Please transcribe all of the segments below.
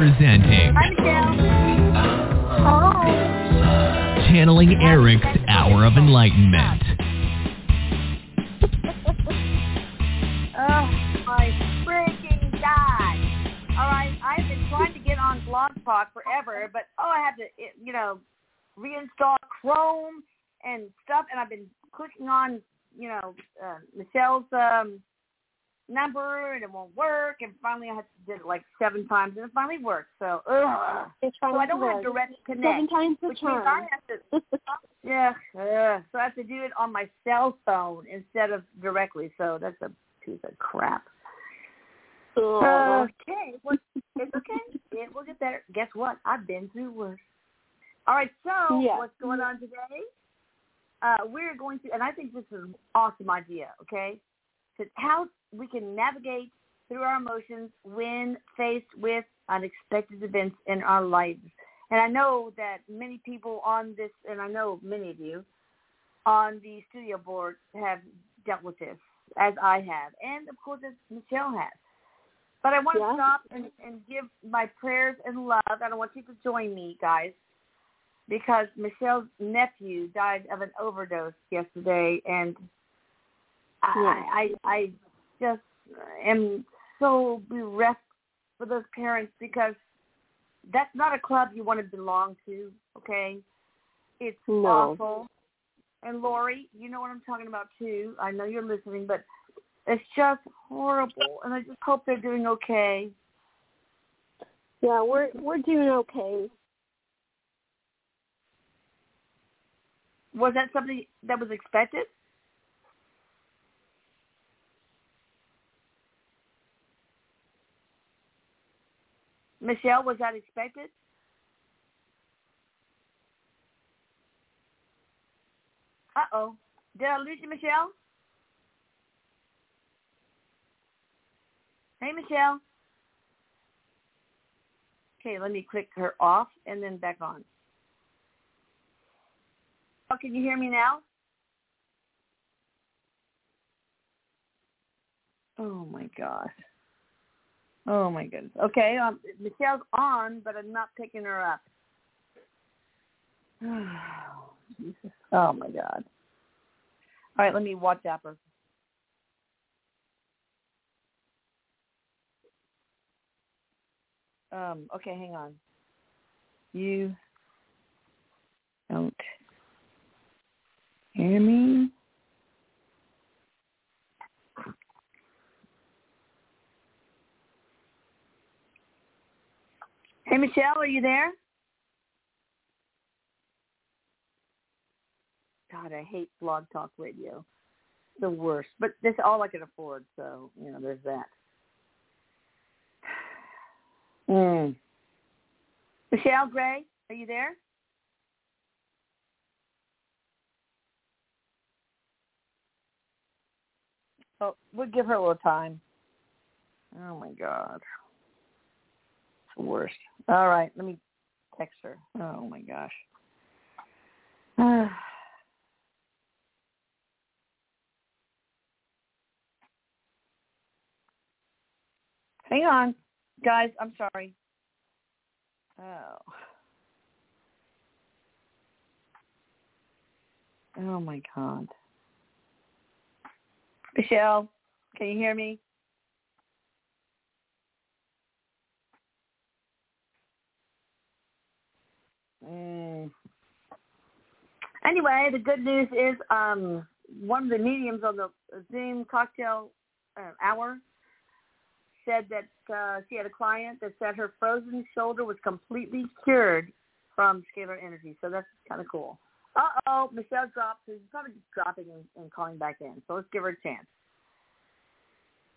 presenting Hi, Channeling Erik's Hour of Enlightenment. Oh, my freaking God. All right, I've been trying to get on Blog Talk forever, but oh, I have to, you know, reinstall Chrome and stuff, and I've been clicking on, you know, uh, Michelle's um, number, and it won't work, and finally I had to did it like seven times, and it finally worked. So, ugh. It's So I don't have direct Seven connect, times the which means I have to Yeah, uh, so I have to do it on my cell phone instead of directly. So that's a piece of crap. Ugh. Okay, well, it's okay. It will get better. Guess what? I've been through worse. All right, so Yeah. what's going on today? Uh, we're going to, and I think this is an awesome idea. Okay, to how we can navigate through our emotions when faced with unexpected events in our lives. And I know that many people on this, and I know many of you on the studio board have dealt with this, as I have, and of course as Michelle has. But I want to stop and, and give my prayers and love, and I want you to join me, guys, because Michelle's nephew died of an overdose yesterday, and I, I, I just am so bereft for those parents because that's not a club you want to belong to, okay? It's No. awful. And Lori, you know what I'm talking about too. I know you're listening, but it's just horrible. And I just hope they're doing okay. Yeah, we're we're doing okay. Was that something that was expected? Michelle, was that expected? Uh-oh. Did I lose you, Michelle? Hey, Michelle. Okay, let me click her off and then back on. Oh, can you hear me now? Oh my gosh. Oh my goodness. Okay, um, Michelle's on, but I'm not picking her up. Jesus. Oh my God. All right, let me WhatsApp her. Um, okay, hang on. You don't hear me? Hey, Michelle, are you there? God, I hate blog talk radio. The worst. But this is all I can afford, so, you know, there's that. Mm. Michelle Gray, are you there? Oh, we'll give her a little time. Oh my God. It's the worst. All right, let me text her. Oh my gosh. Hang on, guys. I'm sorry. Oh. Oh my God. Michelle, can you hear me? Mm. Anyway, the good news is um, one of the mediums on the Zoom cocktail uh, hour said that uh, she had a client that said her frozen shoulder was completely cured from scalar energy. So that's kind of cool. Uh-oh, Michelle dropped. She's probably dropping and, and calling back in. So let's give her a chance.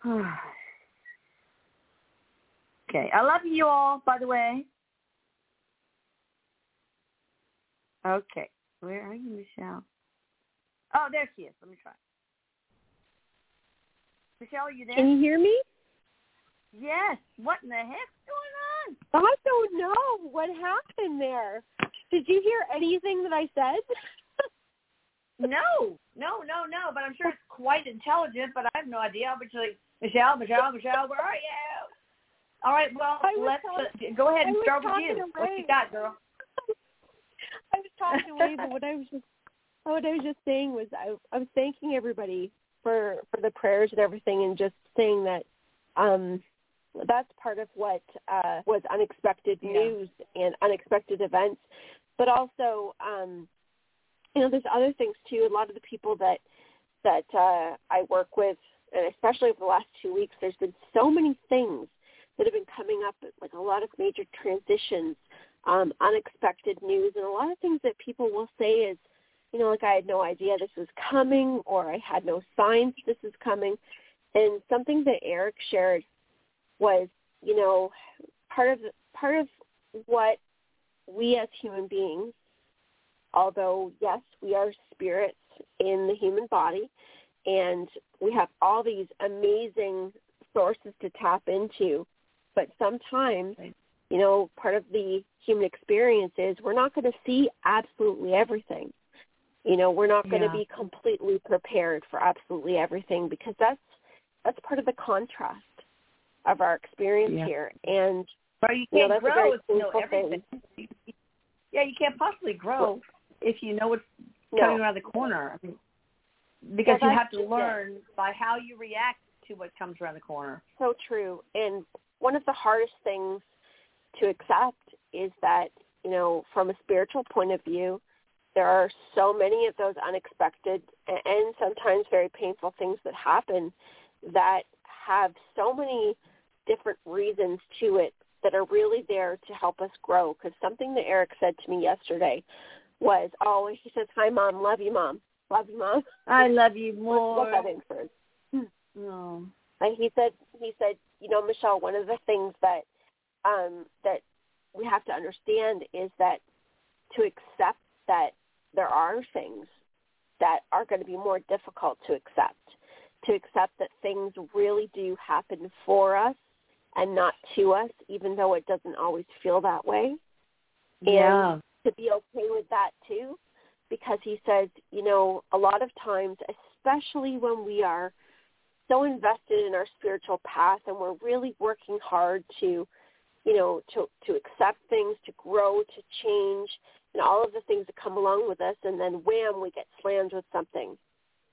okay. I love you all, by the way. Okay. Where are you, Michelle? Oh, there she is. Let me try. Michelle, are you there? Can you hear me? Yes. What in the heck's going on? I don't know what happened there. Did you hear anything that I said? No, no, no, no. But I'm sure it's quite intelligent. But I have no idea. I'll be like, Michelle, Michelle, Michelle, where are you? All right. Well, let's talking- uh, go ahead and start with you. What you got, girl? I was talking away, but what I was just what I was just saying was I, I was thanking everybody for for the prayers and everything, and just saying that um that's part of what uh was unexpected Yeah. news and unexpected events, but also um you know there's other things too. A lot of the people that that uh I work with, and especially over the last two weeks, there's been so many things that have been coming up, like a lot of major transitions um, unexpected news and a lot of things that people will say is, you know, like I had no idea this was coming or I had no signs this is coming. And something that Erik shared was, you know, part of part of what we as human beings, although yes, we are spirits in the human body and we have all these amazing sources to tap into, but sometimes you know, part of the human experience is we're not going to see absolutely everything. You know, we're not going Yeah. to be completely prepared for absolutely everything because that's that's part of the contrast of our experience Yeah. here. And Or you Yeah, can't a grow if you know everything. Yeah, you can't possibly grow if you know what's no, coming around the corner. I mean, because you have to just it. learn by how you react to what comes around the corner. so true. And one of the hardest things to accept is that, you know, from a spiritual point of view, there are so many of those unexpected and sometimes very painful things that happen that have so many different reasons to it that are really there to help us grow. Because something that Erik said to me yesterday was, oh, he says, hi, Mom, love you, Mom. Love you, Mom. I love you more. what that infers. No. Hmm. Oh. And he said, he said, you know, Michelle, one of the things that um, that we have to understand is that to accept that there are things that are going to be more difficult to accept, to accept that things really do happen for us and not to us, even though it doesn't always feel that way. Yeah. To be okay with that too, because he says, you know, a lot of times, especially when we are so invested in our spiritual path and we're really working hard to you know to to accept things to grow to change and all of the things that come along with us and then wham we get slammed with something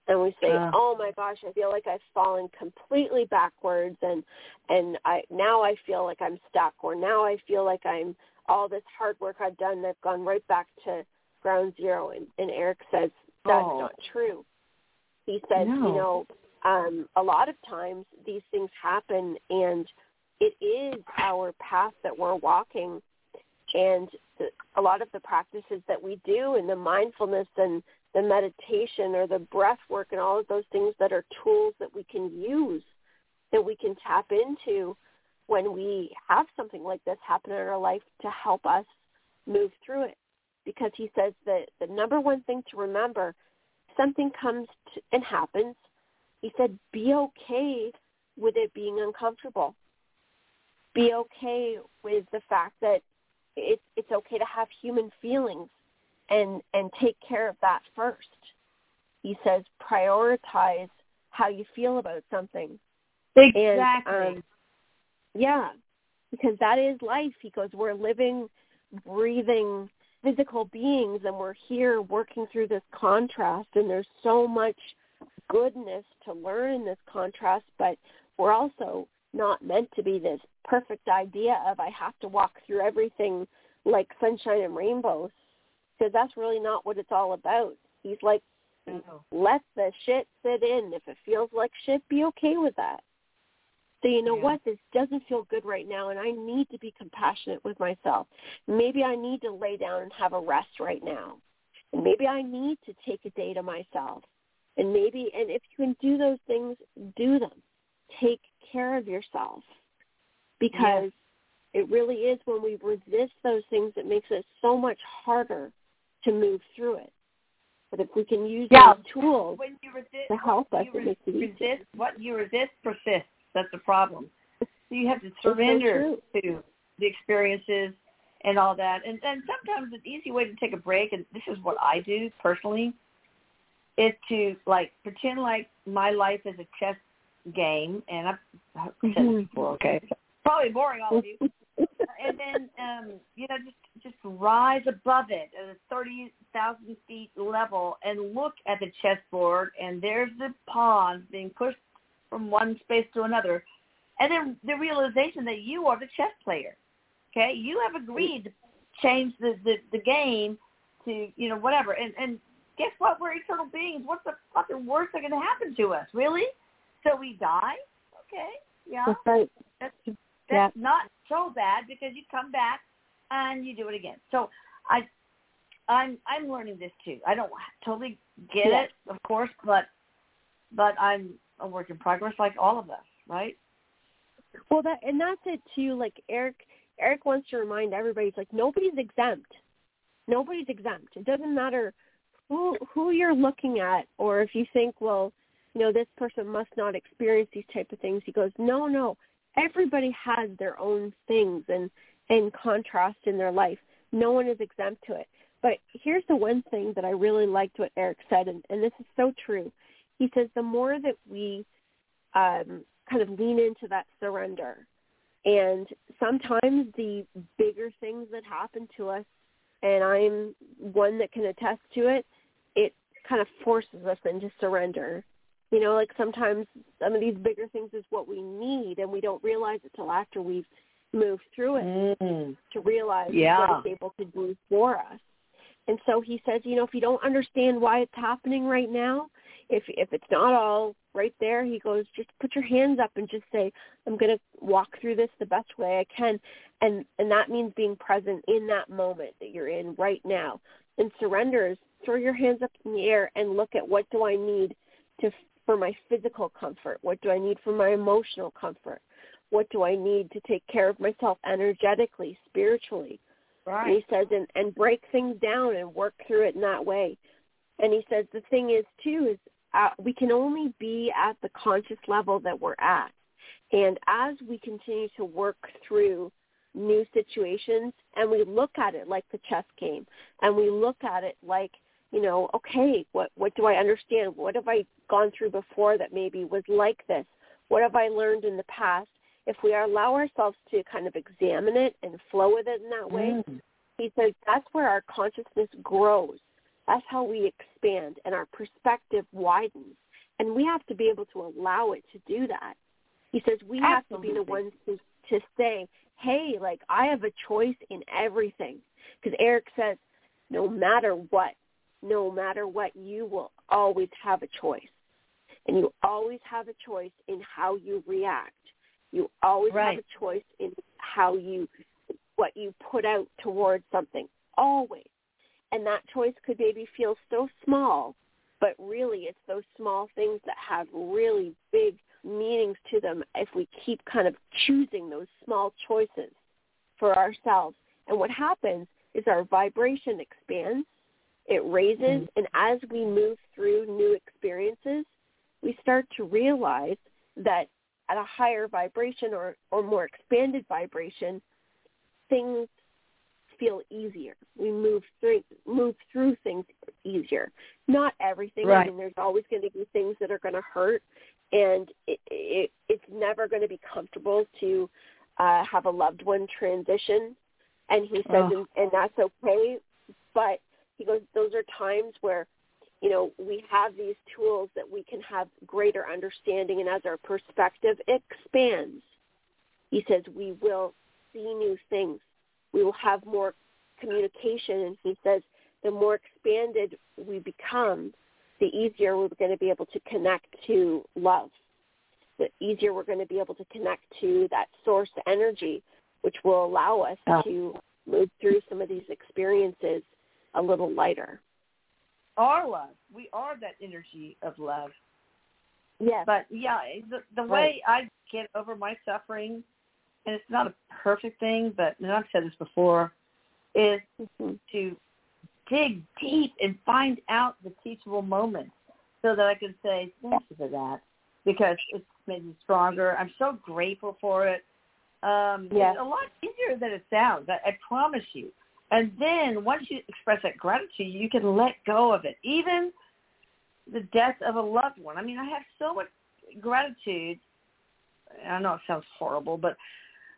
and we say Uh. oh my gosh i feel like i've fallen completely backwards and and i now i feel like i'm stuck or now i feel like i'm all this hard work i've done i've gone right back to ground zero and, and erik says that's Oh. not true he says, No. you know um, a lot of times these things happen and it is our path that we're walking and a lot of the practices that we do and the mindfulness and the meditation or the breath work and all of those things that are tools that we can use that we can tap into when we have something like this happen in our life to help us move through it because he says that the number one thing to remember something comes to, and happens he said, be okay with it being uncomfortable. Be okay with the fact that it's it's okay to have human feelings and and take care of that first. He says prioritize how you feel about something. Exactly. And, um, yeah, because that is life. He goes, we're living, breathing physical beings and we're here working through this contrast and there's so much goodness to learn in this contrast, but we're also not meant to be this perfect idea of I have to walk through everything like sunshine and rainbows because that's really not what it's all about. He's like, let the shit sit in. If it feels like shit, be okay with that. So you know Yeah. what? This doesn't feel good right now, and I need to be compassionate with myself. Maybe I need to lay down and have a rest right now. And maybe I need to take a day to myself. And maybe, and if you can do those things, do them. Take care of yourself. Because it really is when we resist those things that makes it so much harder to move through it. But if we can use Yeah. those tools When you resist, to help us, you it makes it easier. resist what you resist persists. That's the problem. So you have to surrender true. to the experiences and all that. And then sometimes an easy way to take a break, and this is what I do personally, is to like pretend like my life is a chess game. And I've I've said this before, okay? Probably boring all of you. and then um, you know, just just rise above it at a thirty thousand feet level and look at the chessboard, and there's the pawns being pushed from one space to another, and then the realization that you are the chess player. Okay, you have agreed to change the the, the game to you know whatever, and and guess what? We're eternal beings. What's the fucking worst that can happen to us? Really? So we die? Okay, yeah. That's right. That's that's yeah. not so bad because you come back and you do it again. So I I'm I'm learning this too. I don't totally get yeah. it, of course, but but I'm a work in progress like all of us, right? Well that and that's it too, like Erik, Erik wants to remind everybody it's like nobody's exempt. Nobody's exempt. It doesn't matter who who you're looking at or if you think, well, you know, this person must not experience these type of things. He goes, No, no everybody has their own things and and contrast in their life. No one is exempt to it. But here's the one thing that I really liked what Erik said, and, and this is so true. He says the more that we um, kind of lean into that surrender, and sometimes the bigger things that happen to us, and I'm one that can attest to it, it kind of forces us into surrender you know, like sometimes some of these bigger things is what we need, and we don't realize it till after we've moved through it mm. to realize yeah. what it's able to do for us. And so he says, you know, if you don't understand why it's happening right now, if if it's not all right there, he goes, just put your hands up and just say, I'm going to walk through this the best way I can, and and that means being present in that moment that you're in right now. And surrender is throw your hands up in the air and look at what do I need to for my physical comfort? What do I need for my emotional comfort? What do I need to take care of myself energetically, spiritually? Right. And he says, and, and break things down and work through it in that way. And he says the thing is too is uh, we can only be at the conscious level that we're at. And as we continue to work through new situations and we look at it like the chess game and we look at it like – you know, okay, what what do I understand? What have I gone through before that maybe was like this? What have I learned in the past? If we allow ourselves to kind of examine it and flow with it in that way, mm. he says that's where our consciousness grows. That's how we expand and our perspective widens. And we have to be able to allow it to do that. He says we Absolutely. have to be the ones to, to say, hey, like I have a choice in everything. Because Erik says, no matter what, no matter what, you will always have a choice. And you always have a choice in how you react. You always right. have a choice in how you, what you put out towards something. Always. And that choice could maybe feel so small, but really it's those small things that have really big meanings to them if we keep kind of choosing those small choices for ourselves. And what happens is our vibration expands it raises, mm-hmm. and as we move through new experiences, we start to realize that at a higher vibration or, or more expanded vibration, things feel easier. We move through move through things easier. Not everything. Right. I mean, there's always going to be things that are going to hurt, and it, it, it's never going to be comfortable to uh, have a loved one transition. And he says, oh. and, and that's okay. But he goes, those are times where, you know, we have these tools that we can have greater understanding and as our perspective expands, he says we will see new things. We will have more communication and he says the more expanded we become, the easier we're going to be able to connect to love. The easier we're going to be able to connect to that source energy, which will allow us to move through some of these experiences a little lighter. Our love. We are that energy of love. Yes. But yeah, the the way I get over my suffering, and it's not a perfect thing, but and I've said this before, is mm-hmm. to dig deep and find out the teachable moments so that I can say thank you for that because it's made me stronger. I'm so grateful for it. Um, yes. It's a lot easier than it sounds. I, I promise you. And then once you express that gratitude, you can let go of it. Even the death of a loved one. I mean, I have so much gratitude. I know it sounds horrible, but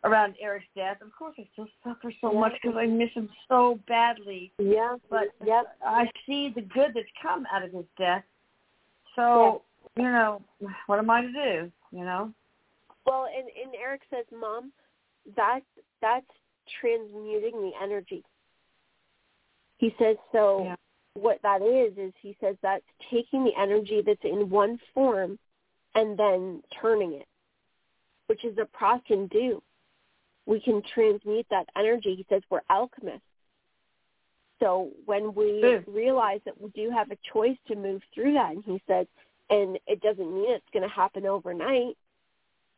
around Erik's death. Of course, I still suffer so much because I miss him so badly. Yeah, but yep. I see the good that's come out of his death. So yeah. you know, what am I to do? You know. Well, and and Erik says, "Mom, that's that's transmuting the energy." He says, "So yeah. what that is is he says that's taking the energy that's in one form and then turning it, which is a process can do. We can transmute that energy. He says we're alchemists. So when we mm. realize that we do have a choice to move through that, and he says, and it doesn't mean it's going to happen overnight.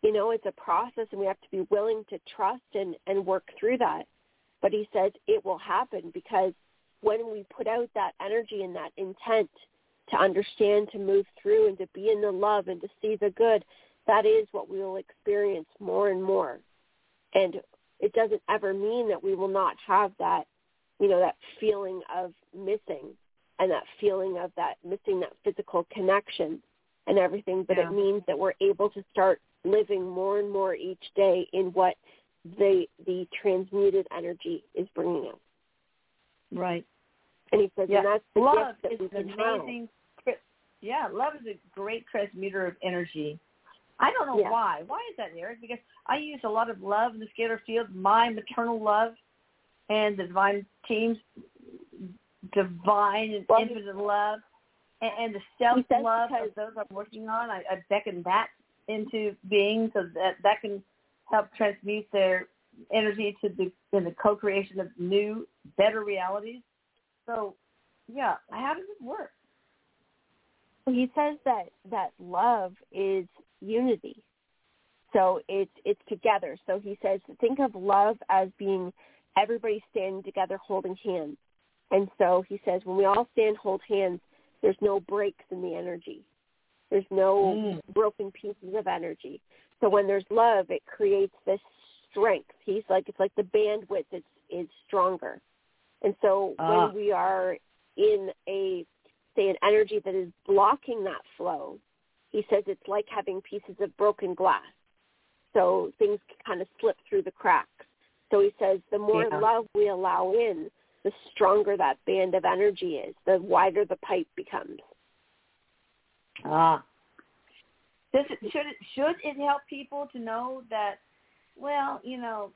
You know, it's a process, and we have to be willing to trust and and work through that. But he says it will happen because when we put out that energy and that intent to understand, to move through, and to be in the love and to see the good, that is what we will experience more and more. And it doesn't ever mean that we will not have that, you know, that feeling of missing and that feeling of that missing that physical connection and everything, but yeah. it means that we're able to start living more and more each day in what the the transmuted energy is bringing us. Right. And he says, yeah. and that's the love gift that is an amazing. Yeah, love is a great transmuter of energy. I don't know yeah. why. Why is that, Erik? Because I use a lot of love in the scalar field, my maternal love, and the divine team's divine and well, infinite love, and, and the self love of those I'm working on. I, I beckon that into being so that that can help transmute their energy to the in the co-creation of new, better realities. So, yeah, how does it work? He says that that love is unity. So it's it's together. So he says think of love as being everybody standing together holding hands. And so he says when we all stand hold hands, there's no breaks in the energy. There's no mm. broken pieces of energy. So when there's love, it creates this strength. He's like it's like the bandwidth is is stronger. And so ah. when we are in a say an energy that is blocking that flow, he says it's like having pieces of broken glass. So things kind of slip through the cracks. So he says the more yeah. love we allow in, the stronger that band of energy is, the wider the pipe becomes. Ah. Does it, should it should it help people to know that well, you know,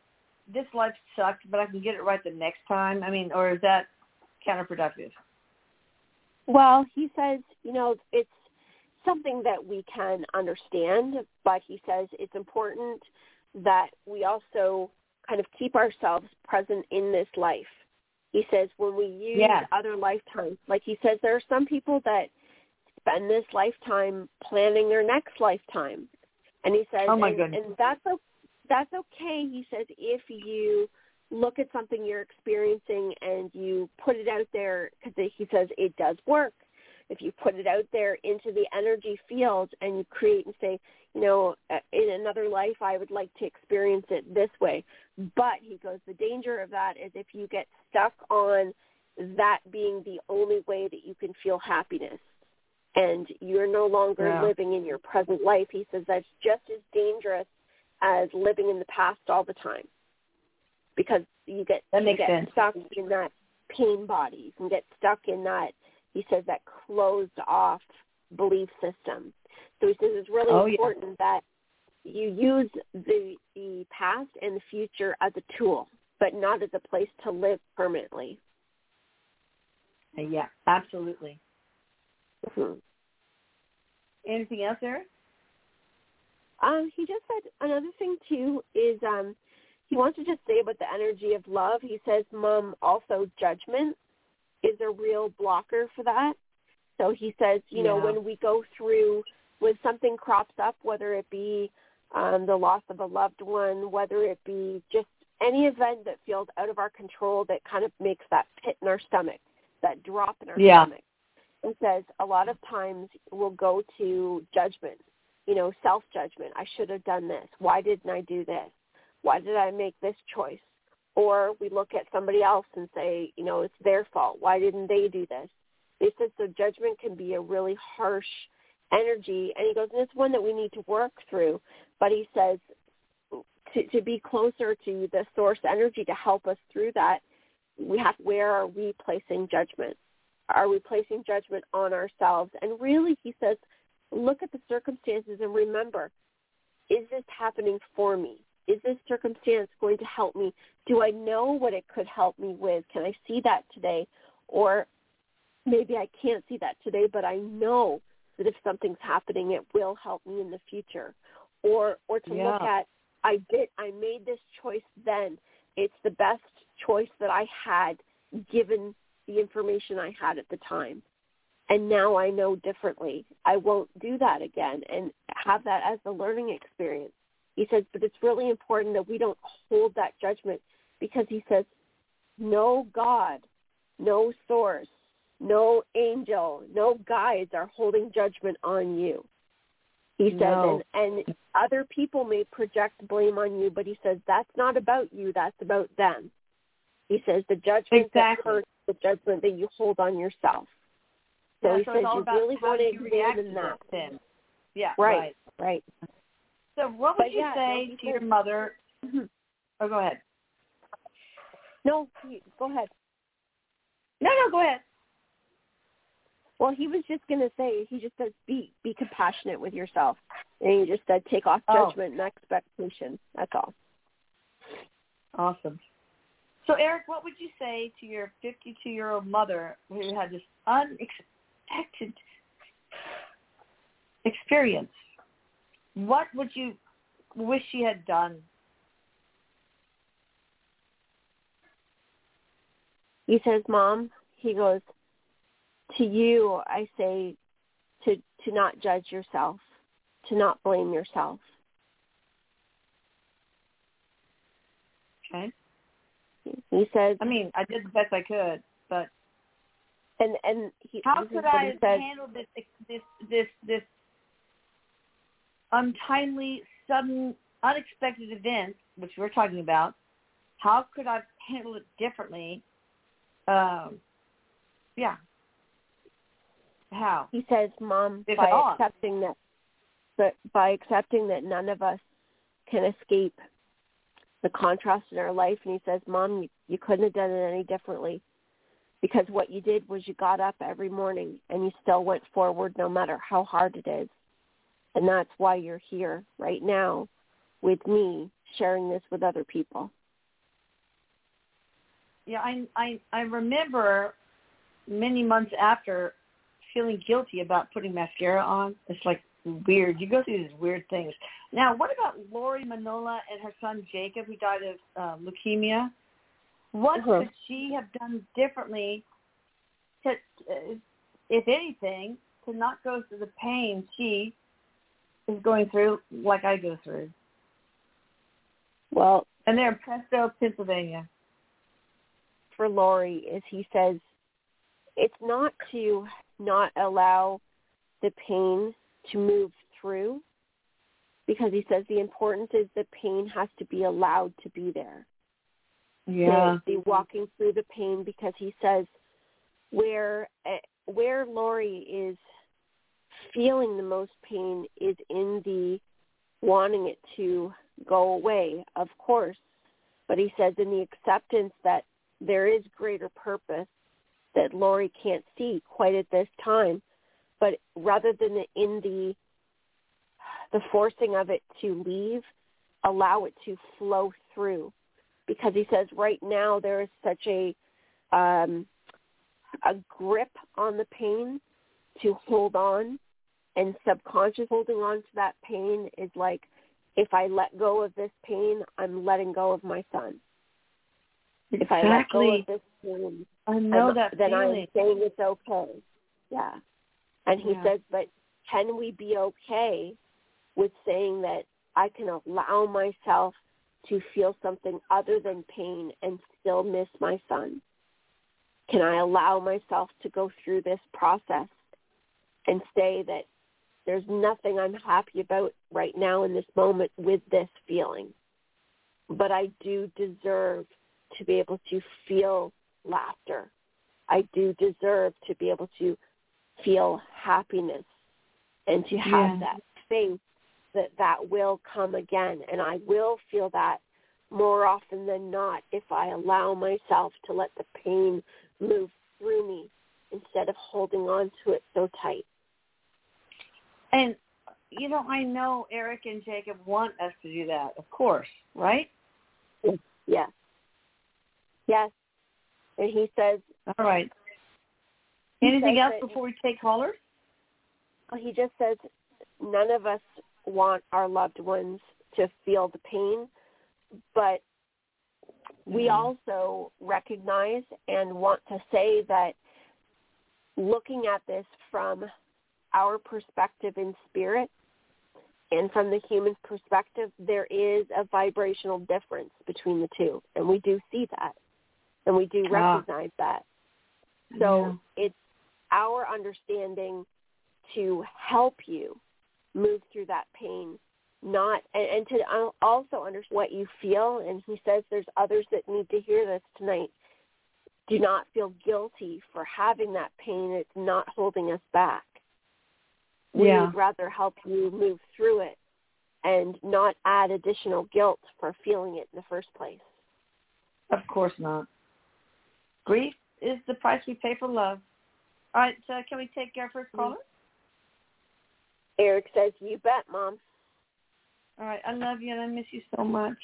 this life sucked, but I can get it right the next time? I mean, or is that counterproductive? Well, he says, you know, it's something that we can understand, but he says it's important that we also kind of keep ourselves present in this life. He says when we use yeah. other lifetimes, like he says, there are some people that spend this lifetime planning their next lifetime, and he says, oh my and, goodness. and that's that's okay. He says if you look at something you're experiencing and you put it out there, because he says it does work if you put it out there into the energy field and you create and say, you know, uh, in another life I would like to experience it this way. But he goes, the danger of that is if you get stuck on that being the only way that you can feel happiness and you're no longer yeah. living in your present life. He says that's just as dangerous as living in the past all the time because you get, that you get sense. stuck in that pain body. You can get stuck in that he says that closed off belief system. So he says it's really oh, important yeah. that you use the the past and the future as a tool, but not as a place to live permanently. Yeah, absolutely. Mm-hmm. Anything else, Erik? Um, he just said another thing too is um, he wants to just say about the energy of love. He says, "Mom, also judgment is a real blocker for that. So he says, you know, when we go through, when something crops up, whether it be um, the loss of a loved one, whether it be just any event that feels out of our control that kind of makes that pit in our stomach, that drop in our yeah. stomach. He says a lot of times we'll go to judgment, you know, self-judgment. I should have done this. Why didn't I do this? Why did I make this choice? Or we look at somebody else and say, you know, it's their fault. Why didn't they do this? He says so judgment can be a really harsh energy. And he goes, and it's one that we need to work through. But he says, to, to be closer to the source energy to help us through that, we have where are we placing judgment? Are we placing judgment on ourselves? And really, he says, look at the circumstances and remember, is this happening for me? Is this circumstance going to help me? Do I know what it could help me with? Can I see that today? Or maybe I can't see that today, but I know that if something's happening, it will help me in the future. Or or to Yeah. look at I did I made this choice then. It's the best choice that I had given the information I had at the time. And now I know differently. I won't do that again and have that as a learning experience. He says, but it's really important that we don't hold that judgment because he says, no God, no source, no angel, no guides are holding judgment on you. He says, No. and, and other people may project blame on you, but he says that's not about you, that's about them. He says the judgment that hurts the judgment that you hold on yourself. So Yeah, he so says it's all you about really how want to you react to that. then. Yeah, Right, right. So what would But you yeah, say no, to your mother? Mm-hmm. Oh, go ahead. No, go ahead. No, no, go ahead. Well, he was just going to say, he just says, be be compassionate with yourself. And he just said, take off Oh. judgment and expectation. That's all. Awesome. So, Erik, what would you say to your 52-year-old mother who had this unexpected experience? What would you wish she had done? He says, Mom, he goes, to you, I say to, to not judge yourself, to not blame yourself. Okay. He says, I mean, I did the best I could, but and, and he, how could I says, handle this this this this untimely, sudden, unexpected event, which we're talking about? How could I handle it differently? Um, yeah. How? he says, Mom, If by accepting that, but by accepting that none of us can escape the contrast in our life, and he says, Mom, you, you couldn't have done it any differently, because what you did was you got up every morning and you still went forward, no matter how hard it is, and that's why you're here right now with me, sharing this with other people. Yeah, I I I remember many months after feeling guilty about putting mascara on. It's like weird. You go through these weird things. Now, what about Lori Manola and her son Jacob, who died of uh, leukemia? What Uh-huh. could she have done differently, to, uh, if anything, to not go through the pain she is going through, like I go through? Well, And they're in Presto, Pennsylvania. for Lori is he says it's not to not allow the pain to move through because he says the importance is the pain has to be allowed to be there. To be walking through the pain because he says where eh, where Lori is feeling the most pain is in the wanting it to go away, of course. But he says in the acceptance that there is greater purpose that Lori can't see quite at this time. But rather than in the the forcing of it to leave, allow it to flow through. Because he says right now there is such a um, a grip on the pain to hold on and subconscious holding on to that pain is like if I let go of this pain, I'm letting go of my son. If I let go Exactly. of this pain, I know I'm- that then feeling. I'm saying it's okay. Yeah. And he Yeah. says, but can we be okay with saying that I can allow myself to feel something other than pain and still miss my son? Can I allow myself to go through this process and say that there's nothing I'm happy about right now in this moment with this feeling? But I do deserve to be able to feel laughter. I do deserve to be able to feel happiness and to have Yeah. that faith that that will come again, and I will feel that more often than not if I allow myself to let the pain move through me instead of holding on to it so tight. And you know, I know Erik and Jacob want us to do that, of course, right? Yes. Yes. And he says All right. Anything else before we take callers? he just says none of us want our loved ones to feel the pain, but we Mhm. also recognize and want to say that looking at this from our perspective in spirit and from the human perspective, there is a vibrational difference between the two, and we do see that, and we do Ah. recognize that. So it's our understanding to help you move through that pain, not and, and to also understand what you feel. And he says there's others that need to hear this tonight. Do not feel guilty for having that pain. It's not holding us back. We Yeah. would rather help you move through it and not add additional guilt for feeling it in the first place. Of course not. Grief is the price we pay for love. All right, so can we take our first mm-hmm. caller? Erik says, "You bet, mom." All right, I love you and I miss you so much.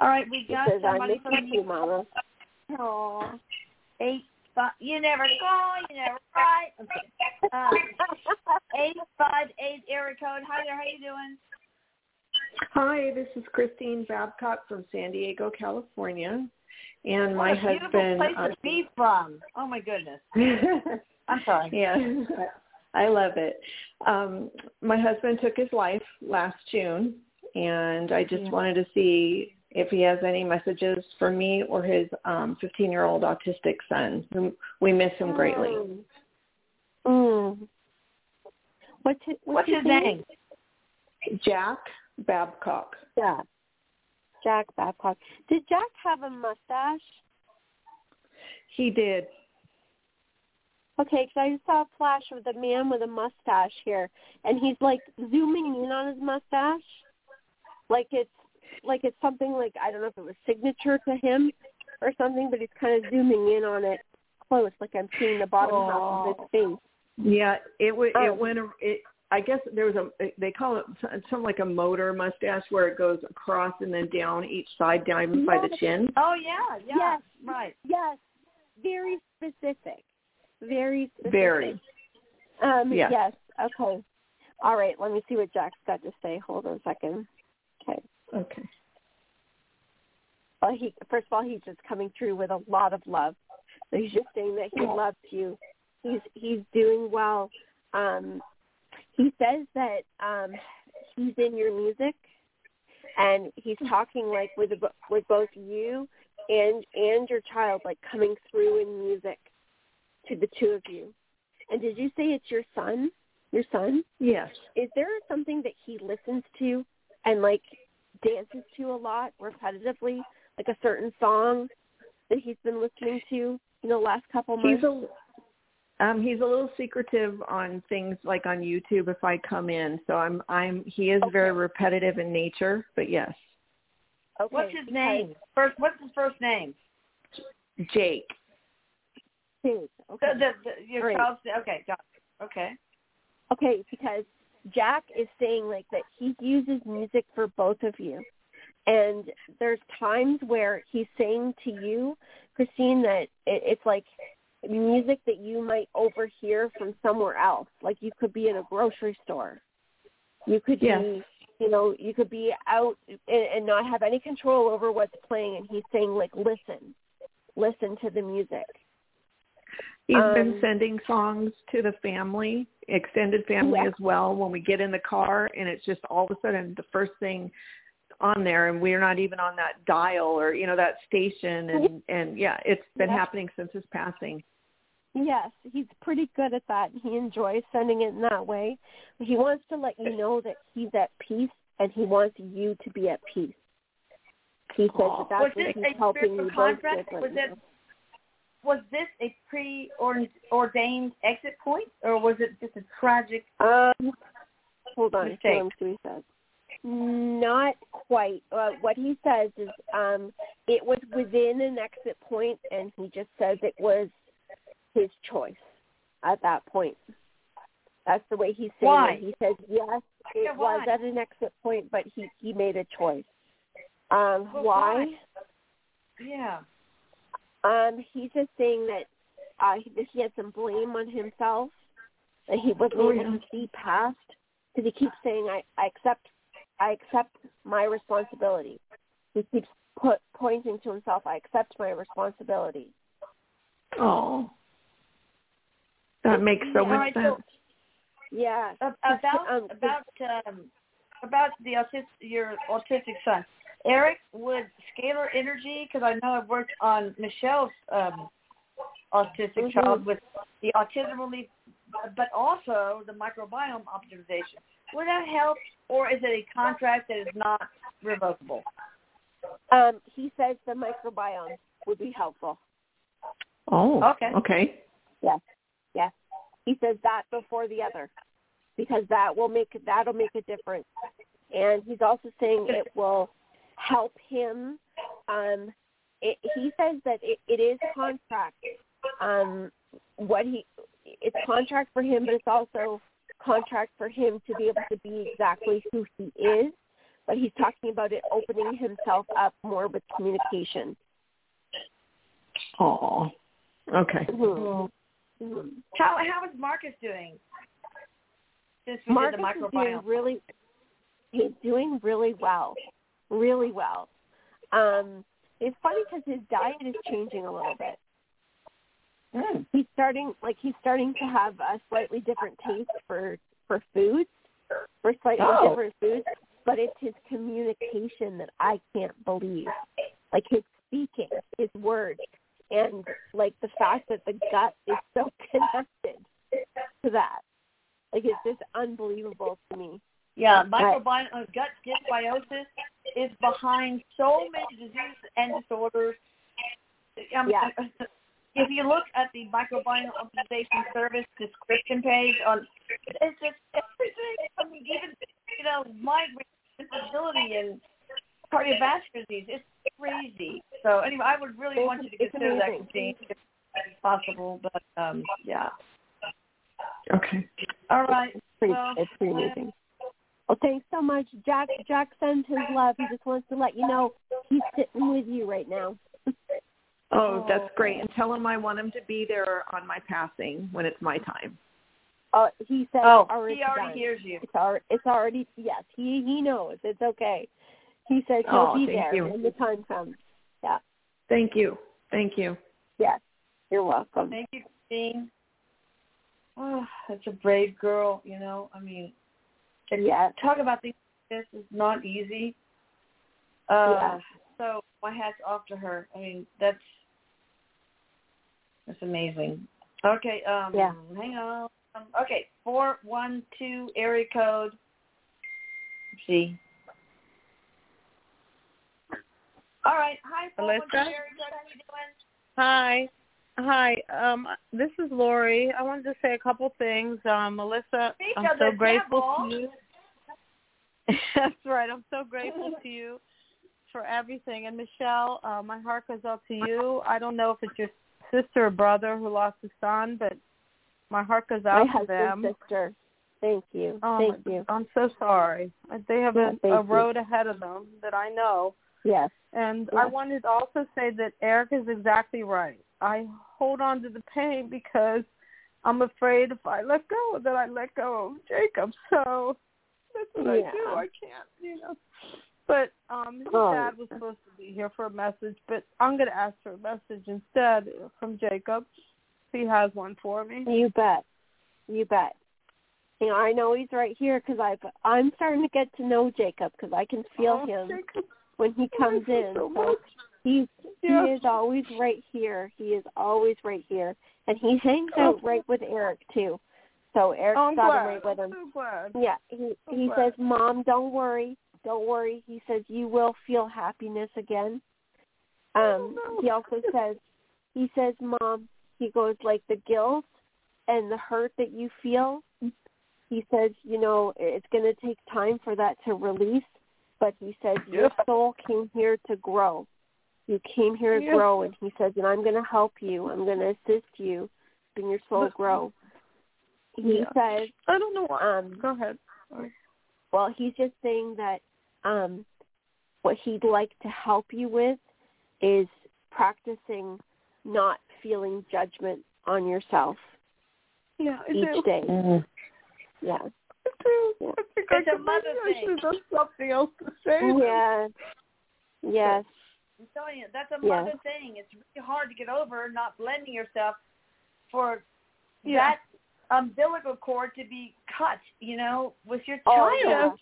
All right, we He got says, "I somebody miss from you too, mama." Aw. Eight five. You never call. You never write. Okay. Uh, eight five eight area code. Hi there. How you doing? Hi, this is Christine Babcock from San Diego, California, and my what a beautiful husband. place uh, to be from. Oh my goodness. I'm sorry. yeah, I love it. Um, my husband took his life last June, and I just Yeah. wanted to see if he has any messages for me or his um, 15-year-old autistic son. whom We miss him greatly. Mm. Mm. What's his, What's his name? Jack Babcock. Jack. Jack Babcock. Did Jack have a mustache? He did. Okay, because I just saw a flash of the man with a mustache here, and he's like zooming in on his mustache, like it's like it's something like I don't know if it was signature to him or something, but he's kind of zooming in on it close, like I'm seeing the bottom half of his face. Yeah, it would. Oh. It went. It. I guess there was a. They call it some- something like a motor mustache, where it goes across and then down each side, down by the chin. Oh yeah, yeah. Yes. Right. Yes, very specific. Very specific. Very. Um, Yes. Yes. Okay. All right. Let me see what Jack's got to say. Hold on a second. Okay. Okay. Well, he first of all, he's just coming through with a lot of love. So he's just saying that he loves you. He's he's doing well. Um, he says that um, he's in your music, and he's talking like with the, with both you and and your child, like coming through in music to the two of you. And did you say it's your son? Your son? Yes. is there something that he listens to and like dances to a lot repetitively, like a certain song that he's been listening to in the last couple months? He's a. Um, he's a little secretive on things like on YouTube if I come in. So I'm I'm he is very repetitive in nature, but yes. okay. What's his name? First. What's his first name? Jake. Okay. The, Okay. the, the, your child's okay. Got it. Okay. okay, because Jack is saying like that he uses music for both of you. And there's times where he's saying to you, Christine, that it, it's like music that you might overhear from somewhere else. Like you could be in a grocery store. You could be, you know, you could be out and, and not have any control over what's playing. And he's saying like, listen, listen to the music. He's Um, been sending songs to the family, extended family Yeah. as well, when we get in the car, and it's just all of a sudden the first thing on there, and we're not even on that dial or you know that station, and and yeah, it's been Yeah. happening since his passing. Yes, he's pretty good at that. He enjoys sending it in that way. He wants to let you know that he's at peace and he wants you to be at peace. He says Aw. that that's Was what he's helping you both contract? with. Was right it- now. Was this a preordained exit point, or was it just a tragic? Um, hold on. Mistake. Let me see what he says. Not quite. Uh, what he says is um, it was within an exit point, and he just says it was his choice at that point. That's the way he's saying Why? it. He says yes, it Yeah, was at an exit point, but he he made a choice. Um, But why? why? Yeah. Um, he's just saying that uh, he, that he had some blame on himself that he wasn't Oh, able yeah. to see past because he keeps saying, "I, I accept, I accept my responsibility." He keeps put pointing to himself, "I accept my responsibility." Oh, that makes so All much sense. so Yeah. Ab- He's- about um, about um, about the autistic your autistic son, Erik. Would scalar energy? Because I know I've worked on Michelle's um, autistic Mhm. child with the autism relief, but also the microbiome optimization. Would that help, or is it a contract that is not revocable? Um, he says the microbiome would be helpful. Oh, Okay. okay. Yes, yes. He says that before the other, because that will make that'll make a difference. And he's also saying it will help him. Um, it, he says that it, it is contract. Um, what he it's contract for him, but it's also contract for him to be able to be exactly who he is. But he's talking about it opening himself up more with communication. Oh, okay. Mhm. Mhm. How how is Marcus doing? Since we Marcus did the is doing really he's doing really well, really well. Um, it's funny because his diet is changing a little bit. Mm. He's starting like he's starting to have a slightly different taste for for foods, for slightly Oh. different foods. But it's his communication that I can't believe, like his speaking, his words, and like the fact that the gut is so connected to that. Like it's just unbelievable to me. Yeah, microbiome uh, gut dysbiosis is behind so many diseases and disorders. Um, Yeah. If you look at the microbiome optimization service description page on, it's just everything. I mean, even you know, migraine, disability, and cardiovascular disease. It's crazy. So anyway, I would really It's- want you to consider that. Christine, if possible. But um, yeah. Okay. All right. It's pretty, Well, it's pretty amazing. Well, thanks so much, Jack. Jack sends his love. He just wants to let you know he's sitting with you right now. Oh, that's great. And tell him I want him to be there on my passing when it's my time. Uh, he said, Oh, oh, he already done. hears you. It's already, it's already, yes, he he knows. It's okay. He says he'll Oh, be there you. when the time comes. Yeah. Thank you. Thank you. Yes. You're welcome. Thank you, Christine. Oh, that's a brave girl, you know. I mean, and Yes. talk about things like this is not easy. Uh, Yeah. So my hat's off to her. I mean, that's that's amazing. Okay. Um, Yeah. Hang on. Um, okay, four one two area code. Let's see. All right. Hi, four one two Elisa? area code. How you doing? Hi. Hi. Um, this is Lori. I wanted to say a couple things. Um, Melissa, Speak I'm so grateful devil. to you. That's right. I'm so grateful to you for everything. And Michelle, uh, my heart goes out to you. I don't know if it's your sister or brother who lost a son, but my heart goes My out to husband's them. sister. Thank you. Oh, Thank you. I'm so sorry. They have Yeah, a, a you. road ahead of them that I know. Yes. And Yeah. I wanted to also say that Erik is exactly right. I hold on to the pain because I'm afraid if I let go that I let go of Jacob. So that's what Yeah. I do. I can't, you know. But um his Oh. dad was supposed to be here for a message, but I'm gonna ask for a message instead from Jacob. He has one for me. You bet. You bet. You know, I know he's right here because I've I'm starting to get to know Jacob because I can feel Oh, him Jacob, when he comes in. so So. He's Yeah. he is always right here. He is always right here, and he hangs Oh. out right with Erik too. So Erik's Oh, got him right with I'm him. so. Yeah, he I'm he glad. says, "Mom, don't worry, don't worry." He says, "You will feel happiness again." Um, no. he also says, he says, "Mom," he goes like the guilt and the hurt that you feel, he says, you know, it's going to take time for that to release, but he says your Yeah. soul came here to grow. You came here to Yeah. grow, and he says, and I'm going to help you. I'm going to assist you in your soul But- grow. He Yeah. says, I don't know why. um, Go ahead. Sorry. well, he's just saying that um, what he'd like to help you with is practicing not feeling judgment on yourself Yeah, I each do. day. Mm-hmm. Yeah. I do. I think It's I a could- mother maybe I thing. should have done something else to say. Yeah. Yes. I'm telling you, that's a Yeah. mother thing. It's really hard to get over not blending yourself for Yeah. that umbilical cord to be cut, you know, with your Oh, child.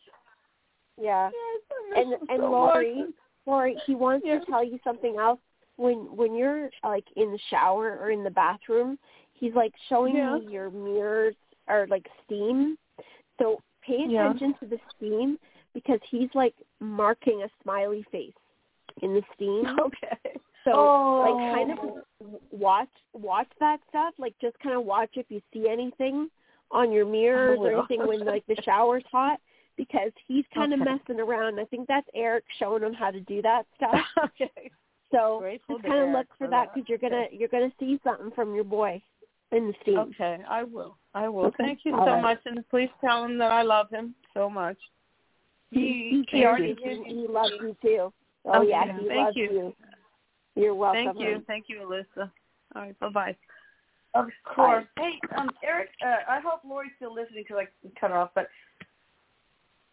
yeah. Yeah. Yes, And him and Lori, much. Lori, he wants Yeah. to tell you something else. When when you're like in the shower or in the bathroom, he's like showing Yeah. you your mirrors or like steam. So pay Yeah. attention to the steam because he's like marking a smiley face in the steam. Okay. So Oh. like kind of oh. watch watch that stuff. Like just kind of watch if you see anything on your mirrors or will. anything when like the shower's hot because he's kind of messing around. I think that's Erik showing him how to do that stuff. okay. So Grateful just kind of look for for that because you're gonna you're gonna see something from your boy in the steam. Okay, I will. I will. Okay. Thank you All so right. much, and please tell him that I love him so much. He, He he already he, he loves you too. Oh Okay, yeah, he thank loves you. you. You're welcome. Thank you. Thank you, Elisa. All right. Bye bye. Of course. Hey, um, Erik, uh, I hope Lori's still listening because I cut her off. But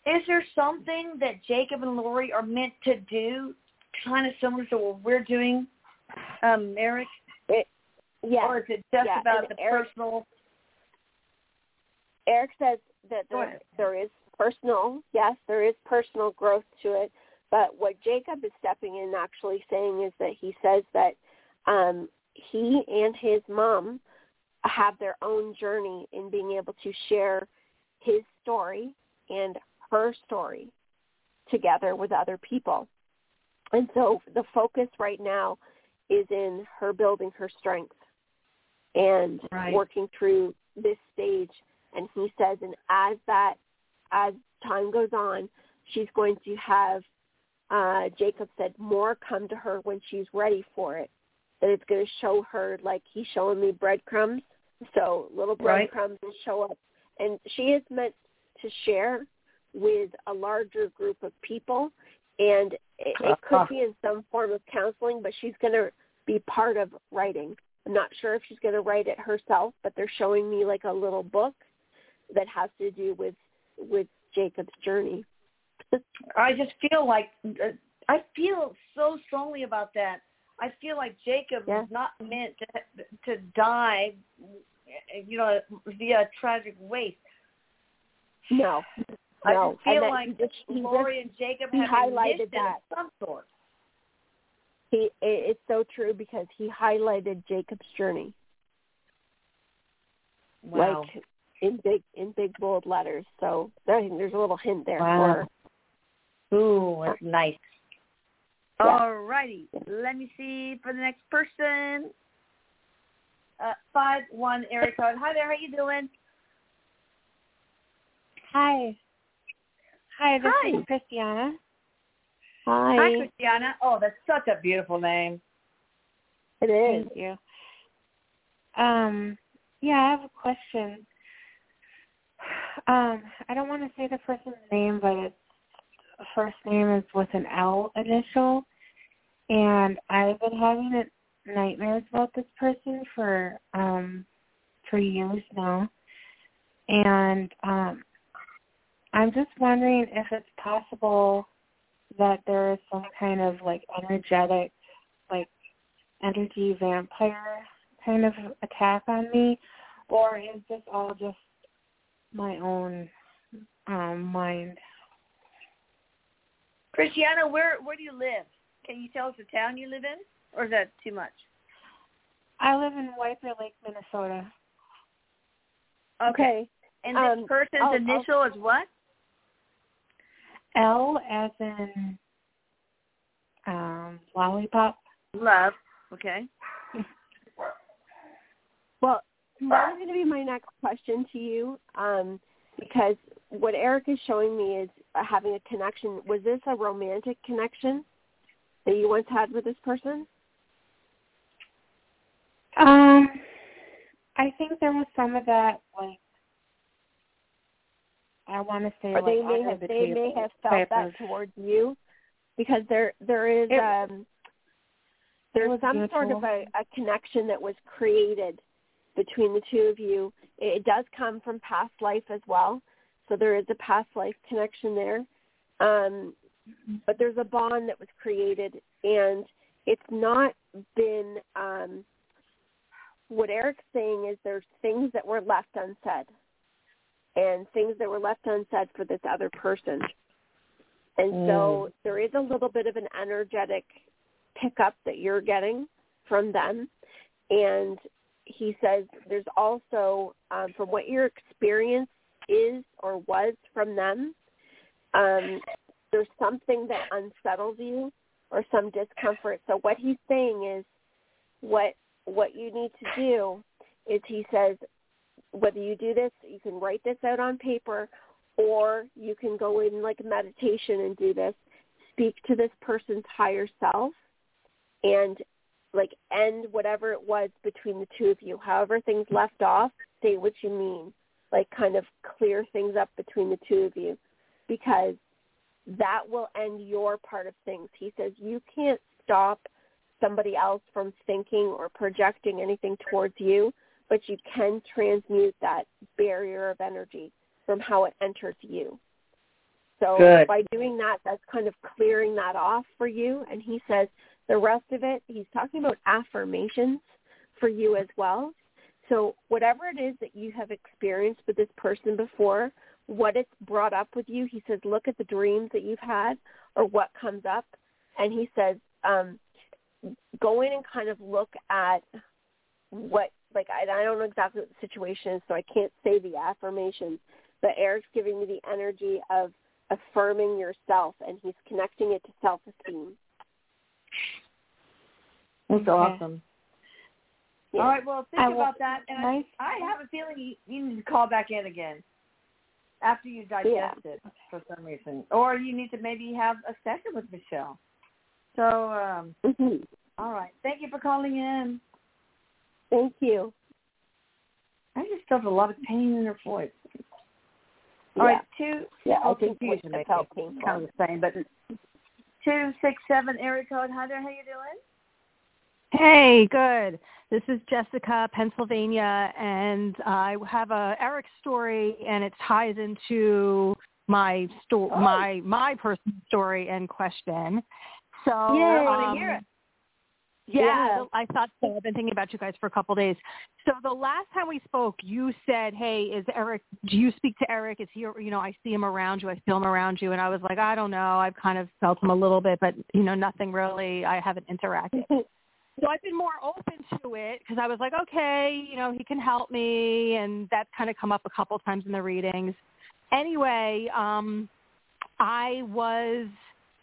is there something that Jacob and Lori are meant to do, kind of similar to what we're doing, um, Erik? Yeah. Or is it just Yeah, about and the Erik- personal? Erik says that there, there is personal, yes, there is personal growth to it. But what Jacob is stepping in actually saying is that he says that um, he and his mom have their own journey in being able to share his story and her story together with other people. And so the focus right now is in her building her strength and Right. working through this stage and he says and as that as time goes on she's going to have uh jacob said more come to her when she's ready for it. That it's going to show her like he's showing me breadcrumbs. So little Right. breadcrumbs will show up. And she is meant to share with a larger group of people. And it, it could be in some form of counseling but she's going to be part of writing. I'm not sure if she's going to write it herself but they're showing me like a little book that has to do with with Jacob's journey. I just feel like uh, I feel so strongly about that. I feel like Jacob Yeah. was not meant to to die, you know, via tragic waste. No, I no, just feel like just, Lori and Jacob have highlighted that. of some sort. he it's so true because he highlighted Jacob's journey Wow. like in big in big bold letters. So I think there's a little hint there Wow. For Ooh, that's nice. Yeah. All righty. Let me see for the next person. Uh, five one area code. Hi there. How you doing? Hi. Hi, this Hi. is Christiana. hi. Hi, Christiana. Oh, that's such a beautiful name. It is. Thank you. Um, yeah, I have a question. Um, I don't want to say the person's name, but its first name is with an L initial, and I've been having nightmares about this person for um for years now, and um, I'm just wondering if it's possible that there is some kind of like energetic, like energy vampire kind of attack on me, or is this all just my own um mind? Christiana, where where do you live? Can you tell us the town you live in, or is that too much? I live in White Bear Lake, Minnesota. Okay. And this Um, person's I'll- I'll- initial is what? L as in um lollipop. Love. Okay. Well, that was going to be my next question to you, um, because what Erik is showing me is having a connection. Was this a romantic connection that you once had with this person? Um, I think there was some of that, like I want to say, or like they may have the they may have felt that of- towards you, because there there is It- um there's was some sort of a, a connection that was created between the two of you. It, it does come from past life as well, so there is a past life connection there. Um, but there's a bond that was created, and it's not been. Um, what Erik's saying is there's things that were left unsaid, and things that were left unsaid for this other person. And so there is a little bit of an energetic pickup that you're getting from them. And he says there's also, um, from what your experience is or was from them, um, there's something that unsettles you or some discomfort. So what he's saying is what what you need to do is he says whether you do this, you can write this out on paper or you can go in like meditation and do this. Speak to this person's higher self and like end whatever it was between the two of you. However things left off, say what you mean. Like kind of clear things up between the two of you because that will end your part of things. He says you can't stop somebody else from thinking or projecting anything towards you, but you can transmute that barrier of energy from how it enters you. So Good. by doing that, that's kind of clearing that off for you. And he says the rest of it, he's talking about affirmations for you as well. So whatever it is that you have experienced with this person before, what it's brought up with you, he says, look at the dreams that you've had or what comes up. And he says, um, go in and kind of look at what, like, I, I don't know exactly what the situation is, so I can't say the affirmations, but Erik's giving me the energy of affirming yourself, and he's connecting it to self-esteem. That's awesome. Yeah. All right, well, think I will- about that. And I, nice. I have a feeling you, you need to call back in again after you digest it for some reason. Or you need to maybe have a session with Michelle. So, um, Mhm. all right. Thank you for calling in. Thank you. I just felt a lot of pain in her voice. All Yeah. right, two. Yeah, I oh, think confusion it maybe. felt painful. Kind of the same, but two six seven area code. Hi there. How you doing? Hey, good. This is Jessica, Pennsylvania, and I have a Erik story, and it ties into my sto- Oh. my my personal story and question. So, Yay. I wanna um, hear it. Yeah, Yeah. I thought so. I've been thinking about you guys for a couple of days. So the last time we spoke, you said, "Hey, is Erik? Do you speak to Erik? Is he? You know, I see him around you. I feel him around you." And I was like, "I don't know. I've kind of felt him a little bit, but you know, nothing really. I haven't interacted." So I've been more open to it because I was like, okay, you know, he can help me, and that's kind of come up a couple times in the readings. Anyway, um, I was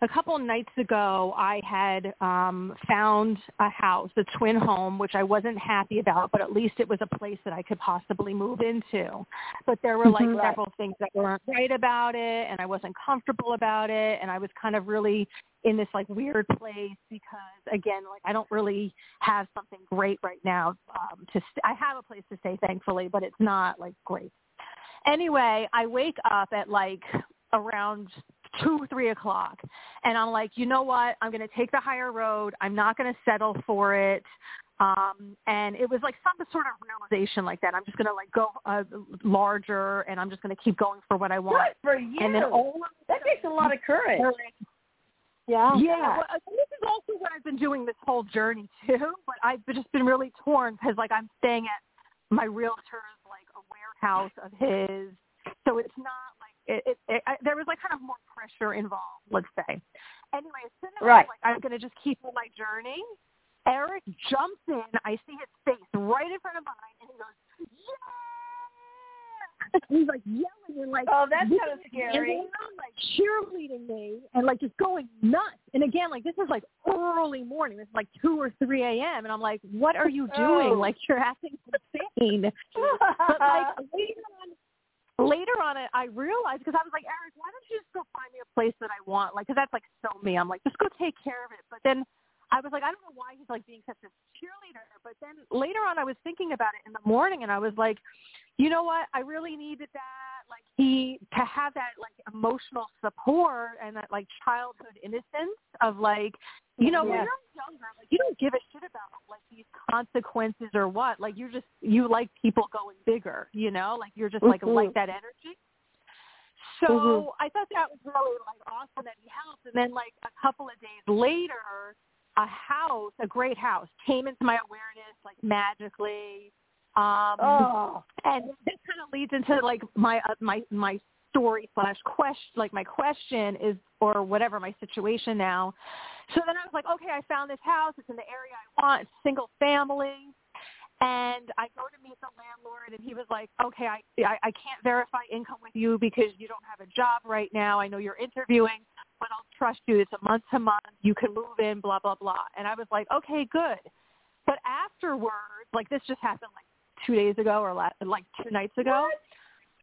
a couple of nights ago. I had um, found a house, a twin home, which I wasn't happy about, but at least it was a place that I could possibly move into. But there were like Mhm. several things that weren't right about it, and I wasn't comfortable about it, and I was kind of really in this like weird place because again like i don't really have something great right now um to st- i have a place to stay thankfully but it's not like great. Anyway i wake up at like around two three o'clock and i'm like you know what? I'm going to take the higher road. I'm not going to settle for it. Um and it was like some sort of realization like that. I'm just going to like go uh, larger and i'm just going to keep going for what i want. Good for you. and then all that takes a lot of courage. Yeah. Yeah, well, this is also what I've been doing this whole journey too. But I've just been really torn because like I'm staying at my realtor's like a warehouse of his, so it's not like it. it, it I, there was like kind of more pressure involved. Let's say. Anyway, as soon as Right. I'm, like, I'm going to just keep on my journey, Erik jumps in. I see his face right in front of mine, and he goes, "Yeah!" He's like yelling and like Oh, that's kind of me and scary. around, like cheerleading me and like just going nuts. And again, like this is like early morning. It's like two or three a.m. And I'm like, "What are you doing? Oh. Like you're acting insane." but like later on, later on, I, I realized because I was like, Erik, why don't you just go find me a place that I want? Like, because that's like so me. I'm like, just go take care of it. But then I was like, I don't know why he's like being such a cheerleader. But then later on, I was thinking about it in the morning, and I was like, you know what? I really needed that. Like he to have that like emotional support and that like childhood innocence of like, you know, when you're younger, like you don't give a shit about like these consequences or what. Like you're just you like people going bigger. You know, like you're just like Mhm. like that energy. So Mhm. I thought that was really like awesome that he helped. And then like a couple of days later, a house, a great house, came into my awareness like magically. Um, Oh, and this kind of leads into like my uh, my my story slash question like my question is or whatever my situation now. So then i was like okay i found this house. It's in the area i want. It's single family. And i go to meet the landlord and he was like okay i i, I can't verify income with you because you don't have a job right now. I know you're interviewing but i'll trust you. It's a month to month. You can move in blah blah blah. And i was like okay good. But afterwards like this just happened like two days ago or la- like two nights ago.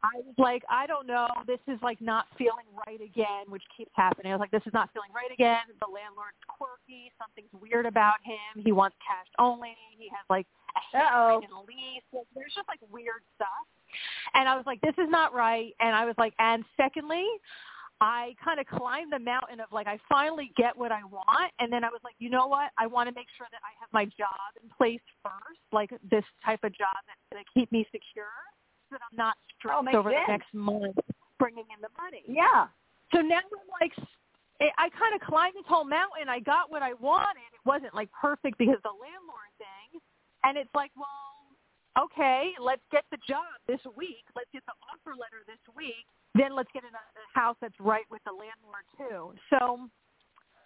I was like, I don't know, this is like not feeling right again, which keeps happening. I was like, this is not feeling right again. The landlord's quirky. Something's weird about him. He wants cash only. He has like a handwritten lease. Like, there's just like weird stuff. And I was like, this is not right. And I was like, and secondly, I kind of climbed the mountain of like I finally get what I want, and then I was like, you know what? I want to make sure that I have my job in place first, like this type of job that's going to keep me secure, so that I'm not stressed makes over sense. the next month bringing in the money. yeah. So now I'm like, eh, I I kind of climbed this whole mountain. I got what I wanted. It wasn't like perfect because of the landlord thing, and it's like, well, okay, let's get the job this week. Let's get the offer letter this week. Then let's get in a, a house that's right with the landlord too. So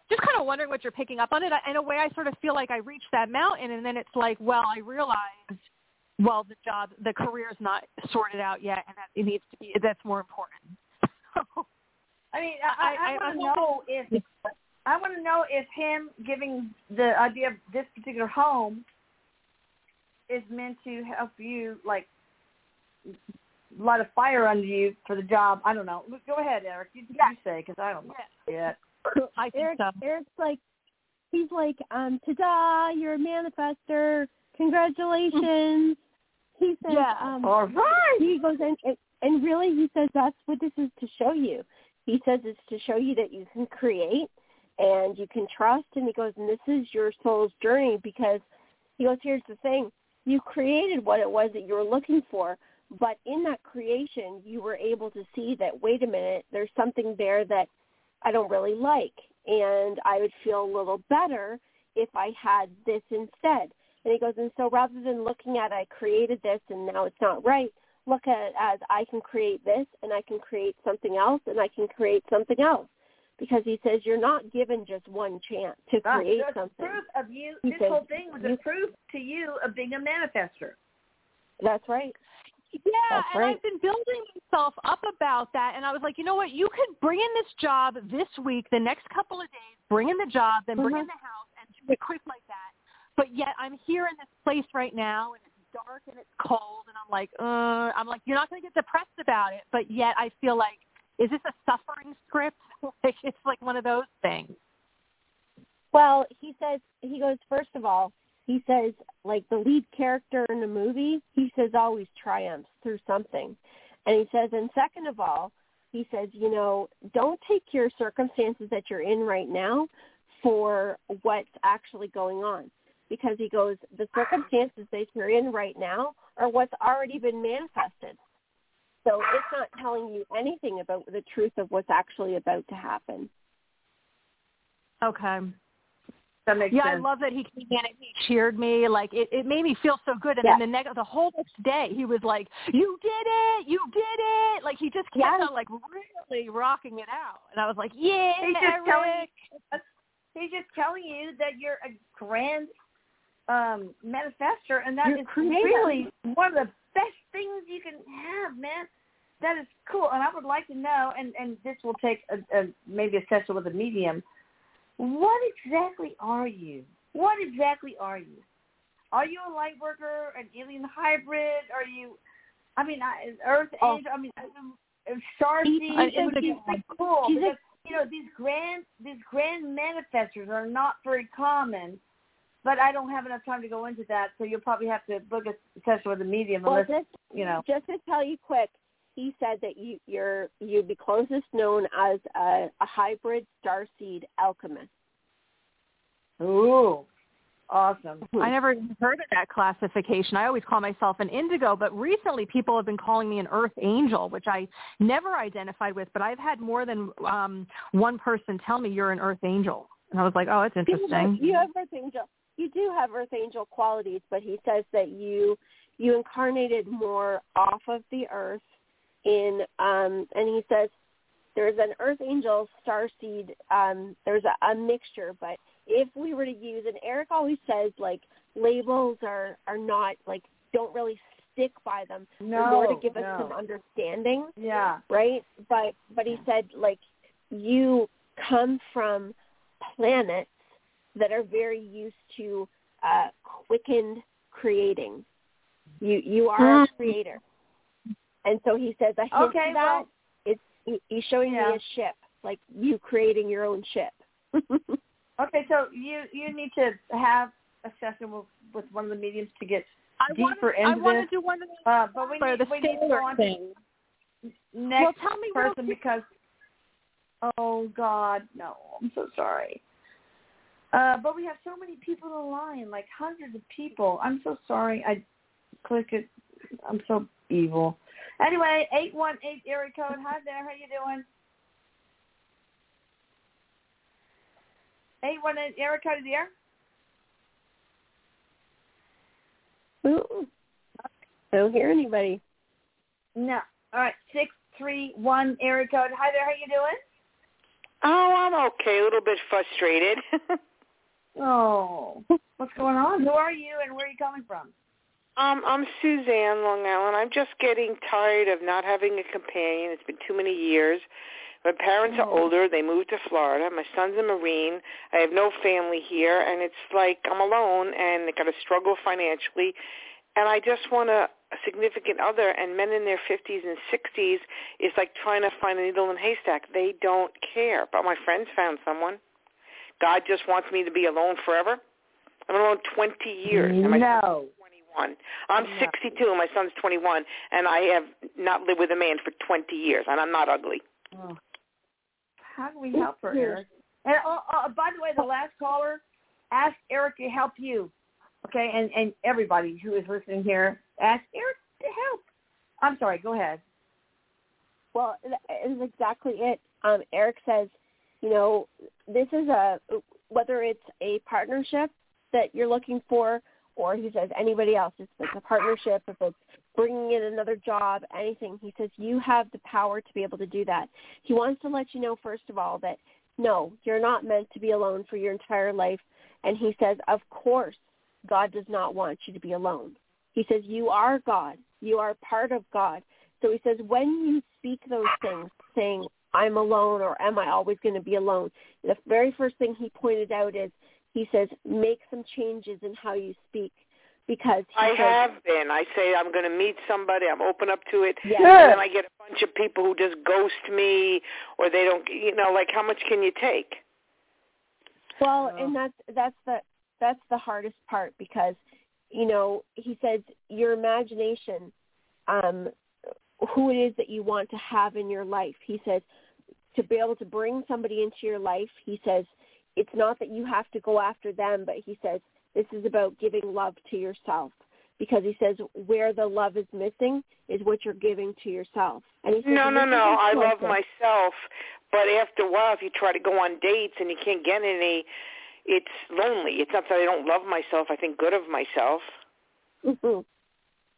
just kind of wondering what you're picking up on it. In a way, I sort of feel like I reached that mountain, and then it's like, well, I realized, well, the job, the career's not sorted out yet, and that it needs to be. That's more important. So, I mean, I, I, I- I want to know if I want to know if him giving the idea of this particular home is meant to help you, like, light of fire under you for the job. I don't know. Go ahead, Erik. You, you say because I don't know yet. I think Erik, so. Erik's like, he's like, um, ta-da, you're a manifester. Congratulations. he says, Yeah. um, All right. he goes and, and and really he says that's what this is to show you. He says it's to show you that you can create and you can trust and he goes and this is your soul's journey because he goes here's the thing you created what it was that you were looking for but in that creation you were able to see that wait a minute there's something there that I don't really like and I would feel a little better if I had this instead. And he goes, and so rather than looking at I created this and now it's not right, look at it as I can create this and I can create something else and I can create something else. Because he says you're not given just one chance to create something. proof of you. He This says whole thing was a proof to you of being a manifester. That's right. Yeah, and. I've been building myself up about that, and I was like, you know what? You could bring in this job this week, the next couple of days, bring in the job, then bring in Mhm. the house, and do it quick like that. But yet, I'm here in this place right now, and it's dark and it's cold, and I'm like, uh, I'm like, you're not going to get depressed about it, but yet I feel like, is this a suffering script? like it's like one of those things. Well, he says he goes first of all, he says like the lead character in the movie, he says always triumphs through something. And he says and second of all, he says, you know, don't take your circumstances that you're in right now for what's actually going on. Because he goes, the circumstances that you're in right now are what's already been manifested. So it's not telling you anything about the truth of what's actually about to happen. Okay. That makes Yeah, I love that he came in and he cheered me. Like it, it made me feel so good. And Yeah. then the next, the whole next day, he was like, "You did it! You did it!" Like he just kept Yes. on like really rocking it out. And I was like, "Yeah, He's just Erik." telling He's just telling you that you're a grand um, manifester, and that You're is creative. really one of the best things you can have, man. That is cool, and I would like to know, and and this will take a, a maybe a session with a medium. What exactly are you? What exactly are you? Are you a light worker, an alien hybrid? Are you I mean, I, Earth Oh. Angel. I mean, Star Seed. would be so cool he's a- because you know these grand these grand manifestors are not very common. But I don't have enough time to go into that, so you'll probably have to book a session with a medium Well, unless just you know. just to tell you quick, he said that you you're you'd be closest known as a, a hybrid starseed alchemist. Ooh, awesome. I never heard of that classification. I always call myself an indigo, but recently people have been calling me an earth angel, which I never identified with, but I've had more than um one person tell me you're an earth angel. And I was like, oh, that's You have- interesting. You have earth angel. You do have earth angel qualities, but he says that you you incarnated more off of the earth in um and he says there's an earth angel star seed um there's a, a mixture but if we were to use and erik always says like labels are are not like don't really stick by them They're more to give us no. some understanding Yeah. right but but he said like you come from planets that are very used to uh quickened creating you you are a creator and so he says a hint Okay, to that well- it's he- he's showing Yeah. me a ship like you creating your own ship Okay, so you you need to have a session with with one of the mediums to get I deeper wanna, I into want to this. do one of those Uh, but we need, the we need to go on thing. to next Well, tell me real person because oh God, no, I'm so sorry. Uh, but we have so many people in the line, like hundreds of people. I'm so sorry. I click it. I'm so evil. Anyway, eight one eight area code. Hi there. How you doing? Eight one eight area code. Are you there? Ooh. I don't hear anybody. No. All right. Six three one area code. Hi there. How you doing? Oh, I'm okay. A little bit frustrated. Oh, what's going on? Who are you and where are you coming from? Um, I'm Suzanne Long Island. I'm just getting tired of not having a companion. It's been too many years. My parents are older. They moved to Florida. My son's a Marine. I have no family here, and it's like I'm alone and I got to struggle financially. And I just want a, a significant other. And men in their 50s and 60s is like trying to find a needle in a haystack. They don't care. But my friends found someone. God just wants me to be alone forever. I'm alone 20 years. and my son's No. 21. I'm 62 and my son's 21, and I have not lived with a man for 20 years, and I'm not ugly. Oh. How can we help her, Erik? And oh, oh, by the way, the last caller asked Erik to help you. Okay, and and everybody who is listening here, ask Erik to help. I'm sorry. Go ahead. Well, it is exactly it. Um, Erik says, you know, this is a whether it's a partnership that you're looking for, or he says anybody else. If it's a partnership, if it's bringing in another job, anything. He says you have the power to be able to do that. He wants to let you know first of all that no, you're not meant to be alone for your entire life. And he says, of course, God does not want you to be alone. He says you are God. You are part of God. So he says, when you speak those things, saying, I'm alone or am I always going to be alone, the very first thing he pointed out is, he says, make some changes in how you speak. Because he I says, have been. I say I'm going to meet somebody. I'm open up to it. Yes. And then I get a bunch of people who just ghost me, or they don't. You know, like how much can you take? Well, Oh. and that's that's the that's the hardest part because you know he says your imagination, um, who it is that you want to have in your life. He says to be able to bring somebody into your life. He says it's not that you have to go after them, but he says this is about giving love to yourself because he says where the love is missing is what you're giving to yourself. And he says No, no, no. I love myself, but after a while, if you try to go on dates and you can't get any, it's lonely. It's not that I don't love myself. I think good of myself. Mhm.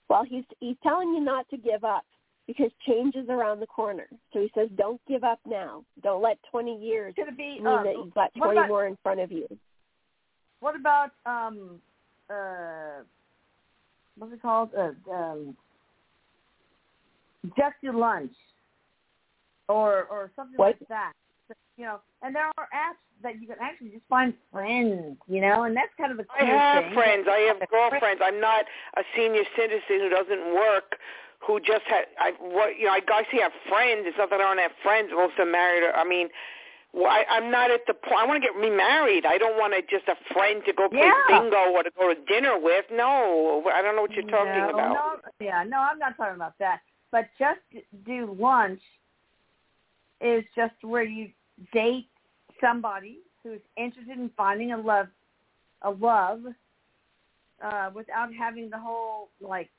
Well, he's he's telling you not to give up because change is around the corner. So he says, don't give up now. Don't let 20 years it be? mean Uh, that you've got 20 about more in front of you. what about um uh what's it called? Uh, um, just your lunch, or or something What? like that. You know, and there are apps that you can actually just find friends. You know, and that's kind of a I cool have thing. friends. I have girlfriends. I'm not a senior citizen who doesn't work, who just had I what you know I guys have friends. It's not that I don't have friends. Most them married. Or, I mean, well, I, I'm not at the point. I want to get remarried. I don't want to just a friend to go play Yeah. bingo or to go to dinner with. No, I don't know what you're talking no, about. No, yeah, no, I'm not talking about that. But just do lunch is just where you date somebody who's interested in finding a love, a love, uh, without having the whole like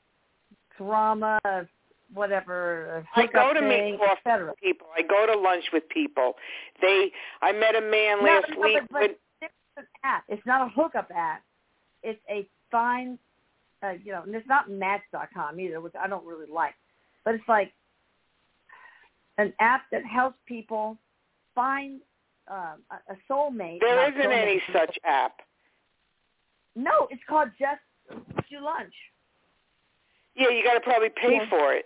drama of whatever. I go to thing, make coffee with people. I go to lunch with people. They, I met a man No, last no, week. but, but when, it's an app. It's not a hookup app. It's a fine, uh, you know, and it's not Match.com either, which I don't really like. But it's like an app that helps people find um, a, soulmate. there isn't any such app. No, it's called Just Do Lunch. Yeah, you got to probably pay Yeah. for it.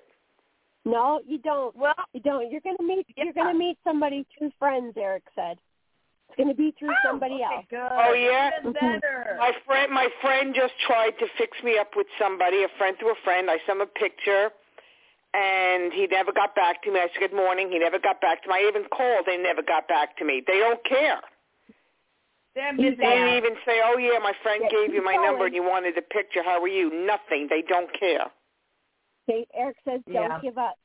No, you don't. Well, You don't. You're gonna meet. You're gonna meet somebody through friends. Erik said. It's gonna be through somebody okay, else. Good. Oh, yeah? Even Mhm. better. My friend, my friend just tried to fix me up with somebody. A friend through a friend. I sent him a picture, and he never got back to me. I said good morning. He never got back to me. I even called. They never got back to me. They don't care. They're They didn't even say, "Oh yeah, my friend Yeah, gave you my going. number and you wanted a picture. How are you?" Nothing. They don't care. Erik says, "Don't Yeah. give up."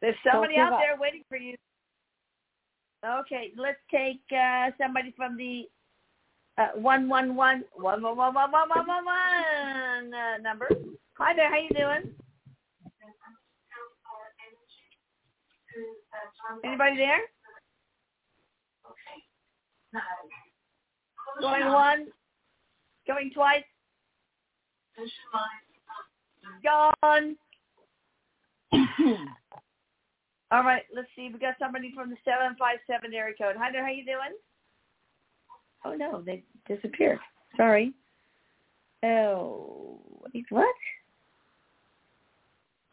There's somebody out up. there waiting for you. Okay, let's take uh, somebody from the uh, one one one one one one one one one one one uh, number. Hi there, how you doing? Anybody there? Going one, going twice. Gone. All right, let's see. We got somebody from the seven five seven area code. Hi there, how you doing? Oh no, they disappeared. Sorry. Oh, wait, what?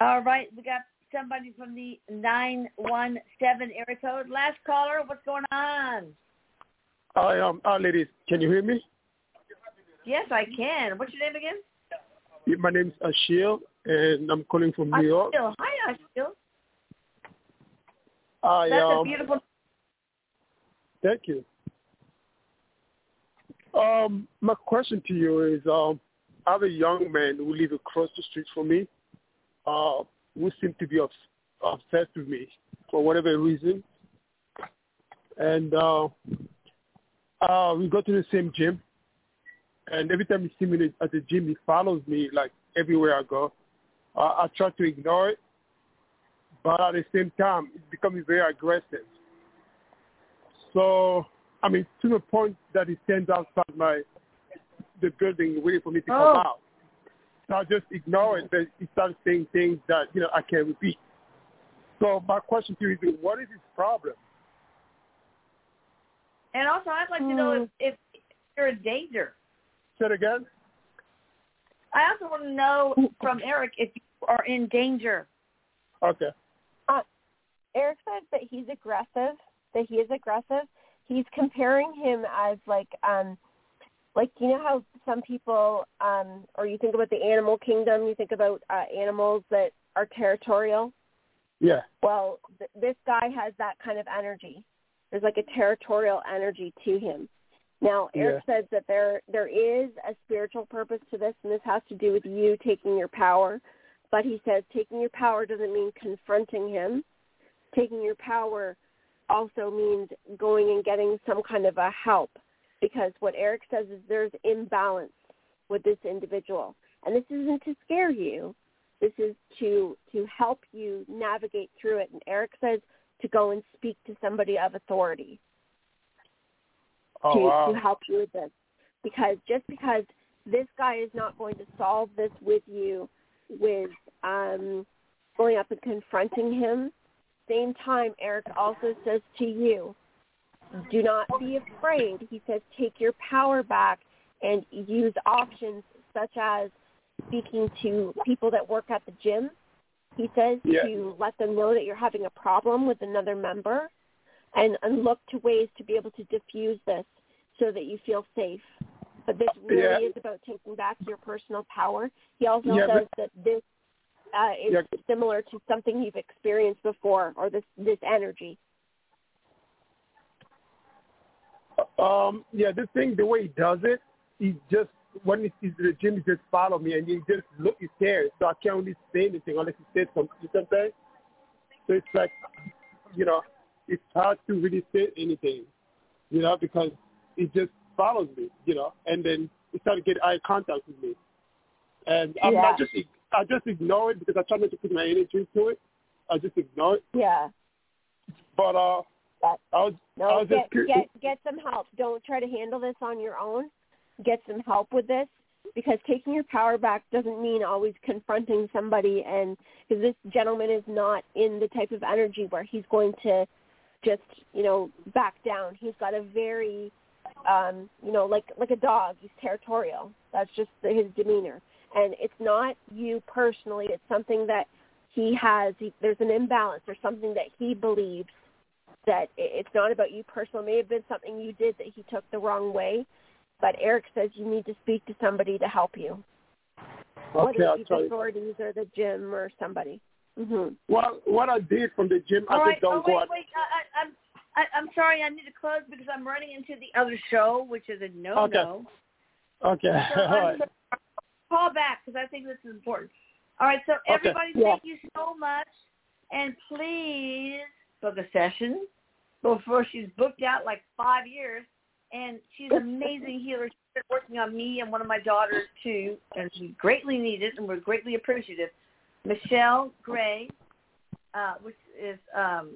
All right, we got somebody from the nine one seven area code. Last caller, what's going on? Hi, um, hi, ladies. Can you hear me? Yes, I can. What's your name again? My name's Ashil, and I'm calling from New York. Ashil. Hi, Ashil. I That's a um, beautiful. thank you. Um, my question to you is, um, I have a young man who lives across the street from me, uh, who seems to be obs- obsessed with me for whatever reason, and uh, uh, we go to the same gym, and every time he sees me at the gym, he follows me like everywhere I go. Uh, I try to ignore it, but at the same time, it's becoming very aggressive. So, I mean, to the point that he stands outside my the building waiting for me to come Oh. out. So I just ignore it, but he starts saying things that you know I can't repeat. So my question to you is, what is his problem? And also, I'd like to know if, if you're in danger. Say it again. I also want to know from Erik if you are in danger. Okay. Erik said that he's aggressive, that he is aggressive. He's comparing him as like um like you know how some people um or you think about the animal kingdom, you think about uh animals that are territorial. Yeah. Well, th- this guy has that kind of energy. There's like a territorial energy to him. Now, Erik says that there there is a spiritual purpose to this, and this has to do with you taking your power. But he says taking your power doesn't mean confronting him. Taking your power also means going and getting some kind of a help, because what Erik says is there's imbalance with this individual, and this isn't to scare you. This is to to help you navigate through it. And Erik says to go and speak to somebody of authority Oh to, wow. to help you with this. Because just because this guy is not going to solve this with you with um, going up and confronting him, same time Erik also says to you, do not be afraid. He says take your power back and use options such as speaking to people that work at the gym. He says Yeah. to let them know that you're having a problem with another member and, and look to ways to be able to diffuse this so that you feel safe. but this really Yeah. is about taking back your personal power. He also Yeah, says that this uh, is Yeah. similar to something you've experienced before, or this this energy. Um, yeah, this thing, the way he does it, he just when he sees the gym, he just follow me and he just look, he stares. So I can't really say anything unless he says something. You know what I'm saying? So it's like, you know, it's hard to really say anything, you know, because it just follows me, you know, and then he started to get eye contact with me, and I'm Yeah. not just I just ignore it because I try not to put my energy into it. I just ignore it. Yeah. But uh, That, I was I no, was get just curious. get get some help. Don't try to handle this on your own. Get some help with this because taking your power back doesn't mean always confronting somebody. And because this gentleman is not in the type of energy where he's going to just you know back down. He's got a very um, you know like like a dog. He's territorial. That's just the, his demeanor. And it's not you personally. It's something that he has. He, there's an imbalance or something that he believes that it's not about you personally. It may have been something you did that he took the wrong way, but Erik says you need to speak to somebody to help you, whether Okay, I'll it be the authorities or the gym or somebody. Hmm Well, what I did from the gym, All I right. don't oh, go wait, out. wait. I, I, I'm I, I'm sorry. I need to close because I'm running into the other show, which is a no-no. Okay. So All right. gonna call back because I think this is important. All right. So Okay. everybody, Yeah. thank you so much, and please book a session before she's booked out like five years. And she's an amazing healer. She's been working on me and one of my daughters too, and she greatly needed, and we're greatly appreciative. Michelle Gray, uh, which is um,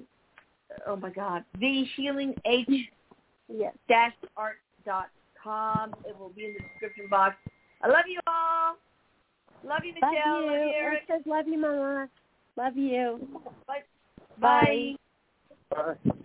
oh my God, the healing H Yes. dash art dot com. It will be in the description box. I love you all. Love you, Love Michelle. you. Love you, Erik Erik. says love you, Mama. Love you. Bye. Bye. Bye. Bye.